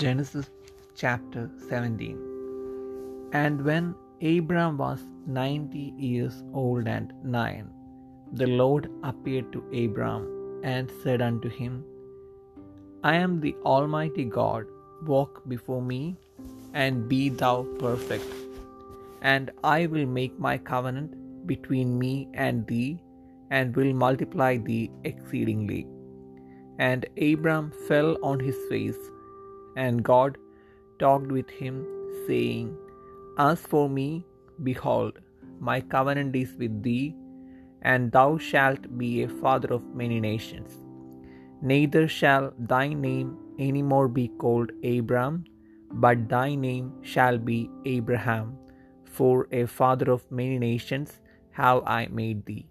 Genesis chapter 17 And when Abram was ninety years old and nine, the Lord appeared to Abram and said unto him, I am the Almighty God, walk before me, and be thou perfect. And I will make my covenant between me and thee, and will multiply thee exceedingly. And Abram fell on his face, and God talked with him, saying, As for me, behold, my covenant is with thee, and thou shalt be a father of many nations. Neither shall thy name any more be called Abram, but thy name shall be Abraham, for a father of many nations have I made thee.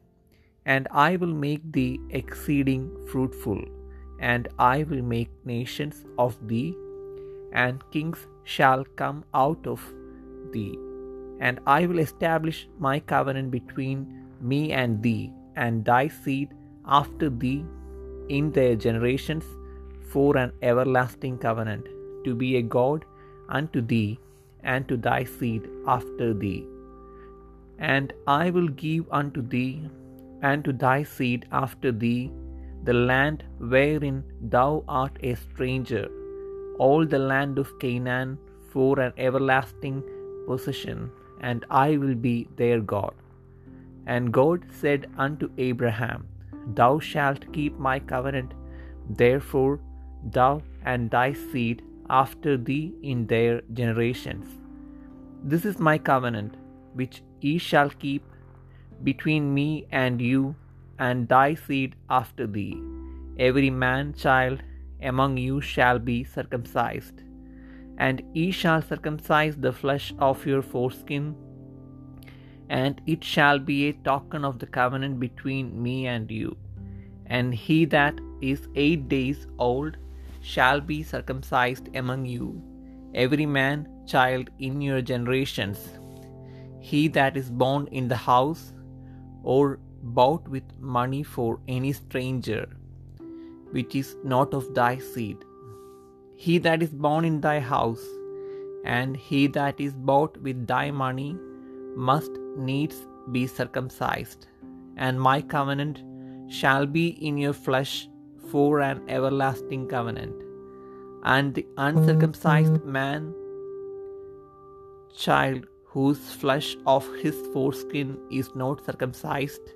And I will make thee exceeding fruitful, and I will make nations of thee, and kings shall come out of thee. And I will establish my covenant between me and thee, and thy seed after thee in their generations, for an everlasting covenant, to be a God unto thee, and to thy seed after thee. And I will give unto thee and to thy seed after thee the land wherein thou art a stranger, all the land of Canaan for an everlasting possession, and I will be their God. And God said unto Abraham, Thou shalt keep my covenant, therefore thou and thy seed after thee in their generations. This is my covenant, which ye shall keep between me and you and thy seed after thee. Every man child among you shall be circumcised, and ye shall circumcise the flesh of your foreskin, and it shall be a token of the covenant between me and you. And he that is eight days old shall be circumcised among you, every man child in your generations. He that is born in the house, or bought with money for any stranger, which is not of thy seed. He that is born in thy house, and he that is bought with thy money, must needs be circumcised. And my covenant shall be in your flesh for an everlasting covenant. And the uncircumcised mm-hmm. man child whose flesh of his foreskin is not circumcised,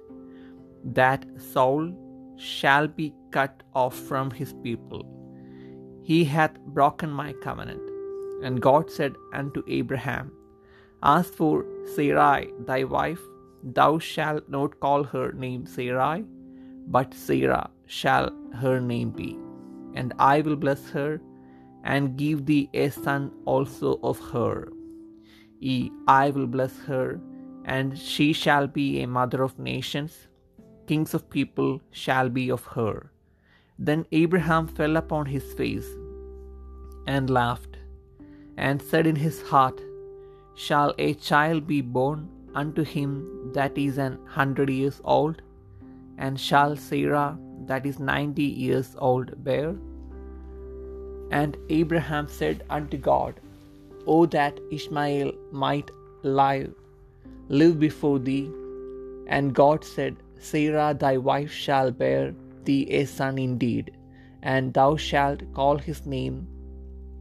that soul shall be cut off from his people. He hath broken my covenant. And God said unto Abraham, As for Sarai thy wife, thou shalt not call her name Sarai, but Sarah shall her name be. And I will bless her, and give thee a son also of her. Yea, I will bless her, and she shall be a mother of nations. Kings of people shall be of her. Then Abraham fell upon his face and laughed, and said in his heart, Shall a child be born unto him that is an hundred years old? And shall Sarah that is ninety years old bear? And Abraham said unto God, O that Ishmael might live, live before thee. And God said, Sarah thy wife shall bear thee a son indeed, and thou shalt call his name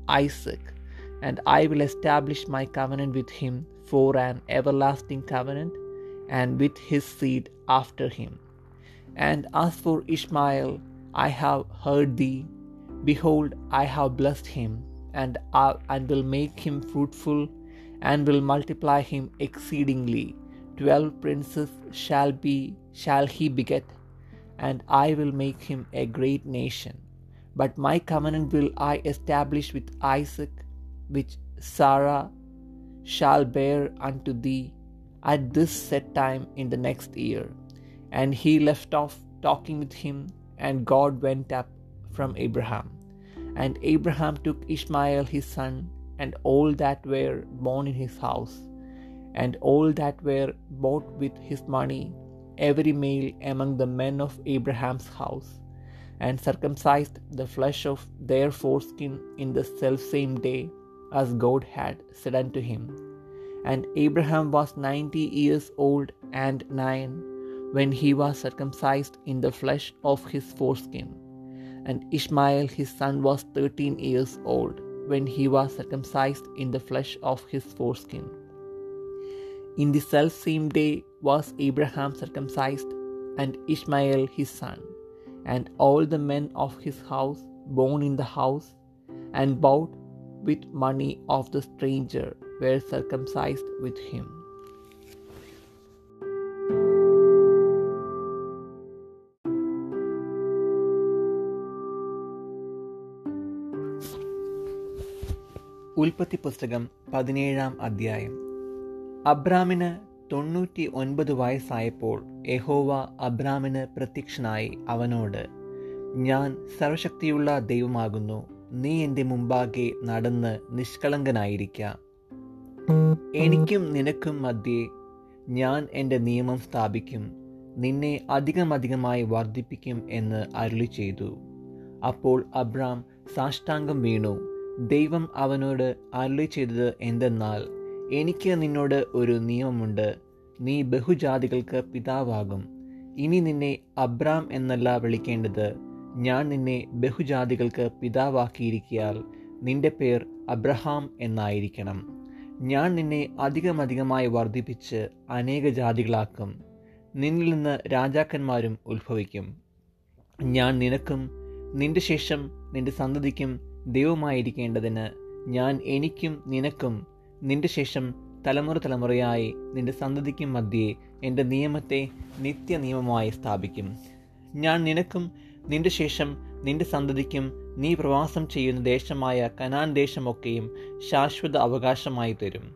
Isaac, and I will establish my covenant with him for an everlasting covenant, and with his seed after him. And as for Ishmael, I have heard thee. Behold, I have blessed him, and, I, and will make him fruitful, and will multiply him exceedingly. Twelve princes shall be shall he beget, and I will make him a great nation. But my covenant will I establish with Isaac, which Sarah shall bear unto thee at this set time in the next year. And he left off talking with him, and God went up from Abraham. And Abraham took Ishmael his son, and all that were born in his house, and all that were bought with his money, every male among the men of Abraham's house, and circumcised the flesh of their foreskin in the selfsame day, as God had said unto him. And Abraham was ninety years old and nine when he was circumcised in the flesh of his foreskin. And Ishmael his son was thirteen years old when he was circumcised in the flesh of his foreskin. In the selfsame day was Abraham circumcised, and Ishmael his son, and all the men of his house born in the house, and bought with money of the stranger were circumcised with him. ഉൽപ്പത്തി പുസ്തകം പതിനേഴാം അധ്യായം അബ്രാമിന് തൊണ്ണൂറ്റി ഒൻപത് വയസ്സായപ്പോൾ യഹോവ അബ്രാമിന് പ്രത്യക്ഷനായി അവനോട് ഞാൻ സർവശക്തിയുള്ള ദൈവമാകുന്നു. നീ എന്റെ മുമ്പാകെ നടന്ന് നിഷ്കളങ്കനായിരിക്ക. എനിക്കും നിനക്കും മധ്യേ ഞാൻ എന്റെ നിയമം സ്ഥാപിക്കും. നിന്നെ അധികമധികമായി വർദ്ധിപ്പിക്കും എന്ന് അരുളി ചെയ്തു അപ്പോൾ അബ്രാം സാഷ്ടാംഗം വീണു. ദൈവം അവനോട് അരുളി ചെയ്തത് എന്തെന്നാൽ എനിക്ക് നിന്നോട് ഒരു നിയമമുണ്ട്. നീ ബഹുജാതികൾക്ക് പിതാവാകും. ഇനി നിന്നെ അബ്രാം എന്നല്ല വിളിക്കേണ്ടത്. ഞാൻ നിന്നെ ബഹുജാതികൾക്ക് പിതാവാക്കിയിരിക്കിയാൽ നിന്റെ പേർ അബ്രഹാം എന്നായിരിക്കണം. ഞാൻ നിന്നെ അധികമധികമായി വർദ്ധിപ്പിച്ച് അനേക ജാതികളാക്കും നിന്നിൽ നിന്ന് രാജാക്കന്മാരും ഉത്ഭവിക്കും. ഞാൻ നിനക്കും നിന്റെ ശേഷം നിന്റെ സന്തതിക്കും ദൈവമായിരിക്കേണ്ടതിന് ഞാൻ എനിക്കും നിനക്കും നിന്റെ ശേഷം തലമുറ തലമുറയായി നിന്റെ സന്തതിക്കും മധ്യേ എന്റെ നിയമത്തെ നിത്യ നിയമമായി സ്ഥാപിക്കും. ഞാൻ നിനക്കും നിന്റെ ശേഷം നിന്റെ സന്തതിക്കും നീ പ്രവാസം ചെയ്യുന്ന ദേശമായ കനാൻ ദേശമൊക്കെയും ശാശ്വത അവകാശമായി തരും.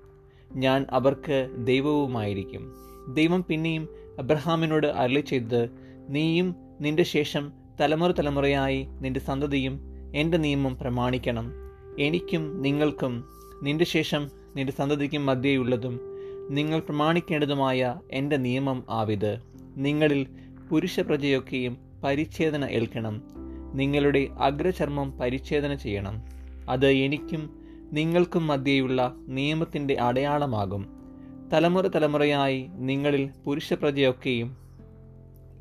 ഞാൻ അവർക്ക് ദൈവവുമായിരിക്കും. ദൈവം പിന്നെയും അബ്രഹാമിനോട് അരളി ചെയ്തത് നീയും നിന്റെ ശേഷം തലമുറ തലമുറയായി നിന്റെ സന്തതിയും എന്റെ നിയമം പ്രമാണിക്കണം. എനിക്കും നിങ്ങൾക്കും നിന്റെ ശേഷം നിന്റെ സന്തതിക്കും മധ്യേയുള്ളതും നിങ്ങൾ പ്രമാണിക്കേണ്ടതുമായ എന്റെ നിയമം ആവിത്. നിങ്ങളിൽ പുരുഷ പ്രജയൊക്കെയും പരിച്ഛേദന ഏൽക്കണം. നിങ്ങളുടെ അഗ്രചർമ്മം പരിച്ഛേദന ചെയ്യണം. അത് എനിക്കും നിങ്ങൾക്കും മധ്യേയുള്ള നിയമത്തിന്റെ അടയാളമാകും. തലമുറ തലമുറയായി നിങ്ങളിൽ പുരുഷ പ്രജയൊക്കെയും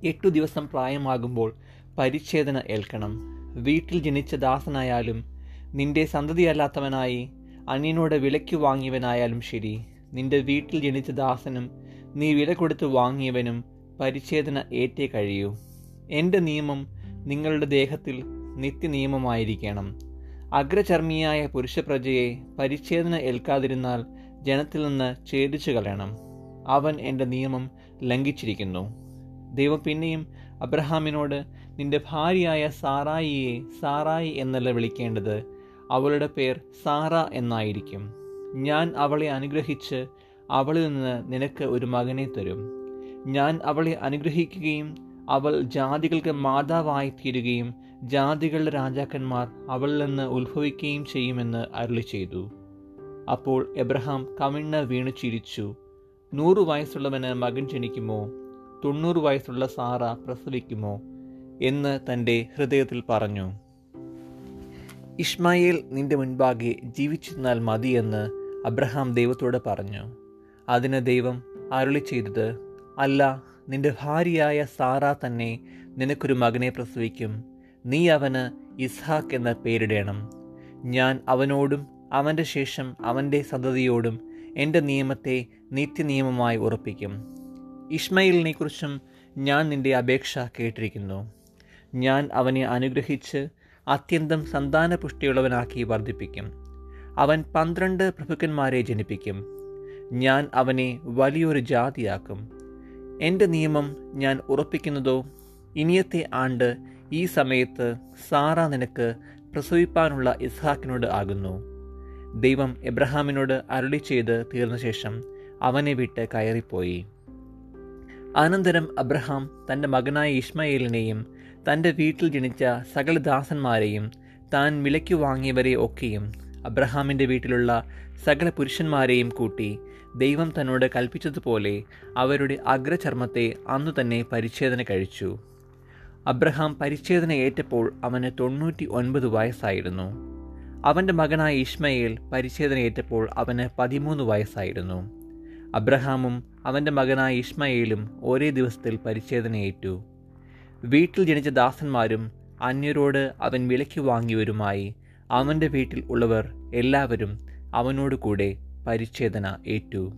എട്ടു ദിവസം പ്രായമാകുമ്പോൾ പരിച്ഛേദന ഏൽക്കണം. വീട്ടിൽ ജനിച്ച ദാസനായാലും നിന്റെ സന്തതിയല്ലാത്തവനായി അന്യനോട് വിലയ്ക്ക് വാങ്ങിയവനായാലും ശരി. നിന്റെ വീട്ടിൽ ജനിച്ച ദാസനും നീ വില കൊടുത്ത് വാങ്ങിയവനും പരിച്ഛേദന ഏറ്റേ കഴിയൂ. എന്റെ നിയമം നിങ്ങളുടെ ദേഹത്തിൽ നിത്യനിയമമായിരിക്കണം. അഗ്രചർമ്മിയായ പുരുഷപ്രജയെ പരിച്ഛേദന ഏൽക്കാതിരുന്നാൽ ജനത്തിൽ നിന്ന് ഛേദിച്ചു കളയണം. അവൻ എന്റെ നിയമം ലംഘിച്ചിരിക്കുന്നു. ദൈവം പിന്നെയും അബ്രഹാമിനോട് നിന്റെ ഭാര്യയായ സാറായിയെ സാറായി എന്നല്ല വിളിക്കേണ്ടത്. അവളുടെ പേർ സാറ എന്നായിരിക്കും. ഞാൻ അവളെ അനുഗ്രഹിച്ച് അവളിൽ നിന്ന് നിനക്ക് ഒരു മകനെ തരും. ഞാൻ അവളെ അനുഗ്രഹിക്കുകയും അവൾ ജാതികൾക്ക് മാതാവായി തീരുകയും ജാതികളുടെ രാജാക്കന്മാർ അവളിൽ നിന്ന് ഉത്ഭവിക്കുകയും ചെയ്യുമെന്ന് അരുളി ചെയ്തു. അപ്പോൾ എബ്രഹാം കമിണ്ണ വീണു ചിരിച്ചു. നൂറ് വയസ്സുള്ളവന് മകൻ ജനിക്കുമോ? തൊണ്ണൂറ് വയസ്സുള്ള സാറ പ്രസവിക്കുമോ? എന്ന് തന്റെ ഹൃദയത്തിൽ പറഞ്ഞു. ഇഷ്മായേൽ നിന്റെ മുൻപാകെ ജീവിച്ചിരുന്നാൽ മതിയെന്ന് അബ്രഹാം ദൈവത്തോട് പറഞ്ഞു. അതിന് ദൈവം അരുളി ചെയ്തത് അല്ല നിന്റെ ഭാര്യയായ സാറ തന്നെ നിനക്കൊരു മകനെ പ്രസവിക്കും. നീ അവന് ഇസ്ഹാക്ക് എന്ന പേരിടേണം. ഞാൻ അവനോടും അവന്റെ ശേഷം അവന്റെ സന്തതിയോടും എന്റെ നിയമത്തെ നിത്യനിയമമായി ഉറപ്പിക്കും. ഇഷ്മയിലിനെക്കുറിച്ചും ഞാൻ നിന്റെ അപേക്ഷ കേട്ടിരിക്കുന്നു. ഞാൻ അവനെ അനുഗ്രഹിച്ച് അത്യന്തം സന്താനപുഷ്ടിയുള്ളവനാക്കി വർദ്ധിപ്പിക്കും. അവൻ പന്ത്രണ്ട് പ്രഭുക്കന്മാരെ ജനിപ്പിക്കും. ഞാൻ അവനെ വലിയൊരു ജാതിയാക്കും. എന്റെ നിയമം ഞാൻ ഉറപ്പിക്കുന്നതോ? ഇനിയത്തെ ആണ്ട് ഈ സമയത്ത് സാറ നിനക്ക് പ്രസവിപ്പാനുള്ള ഇസ്ഹാക്കിനോട് ആകുന്നു. ദൈവം എബ്രഹാമിനോട് അരുളി ചെയ്ത് തീർന്ന ശേഷം അവനെ വിട്ട് കയറിപ്പോയി. അനന്തരം അബ്രഹാം തന്റെ മകനായ ഇഷ്മയേലിനെയും തന്റെ വീട്ടിൽ ജനിച്ച സകല ദാസന്മാരെയും താൻ വിലയ്ക്ക് വാങ്ങിയവരെ ഒക്കെയും അബ്രഹാമിന്റെ വീട്ടിലുള്ള സകല പുരുഷന്മാരെയും കൂട്ടി ദൈവം തന്നോട് കൽപ്പിച്ചതുപോലെ അവരുടെ അഗ്രചർമ്മത്തെ അന്നു തന്നെ പരിച്ഛേദന കഴിച്ചു. അബ്രഹാം പരിച്ഛേദന ഏറ്റപ്പോൾ അവന് തൊണ്ണൂറ്റി ഒൻപത് വയസ്സായിരുന്നു. അവന്റെ മകനായ ഇഷ്മയേൽ പരിച്ഛേദന ഏറ്റപ്പോൾ അവന് പതിമൂന്ന് വയസ്സായിരുന്നു. അബ്രഹാമും അവന്റെ മകനായ ഇഷ്മയേലും ഒരേ ദിവസത്തിൽ പരിച്ഛേദനയേറ്റു. വീട്ടിൽ ജനിച്ച ദാസന്മാരും അന്യരോട് അവൻ വിലയ്ക്ക് വാങ്ങിയവരുമായി. അവന്റെ വീട്ടിൽ ഉള്ളവർ എല്ലാവരും അവനോട് കൂടെ പരിച്ഛേദന ഏറ്റു.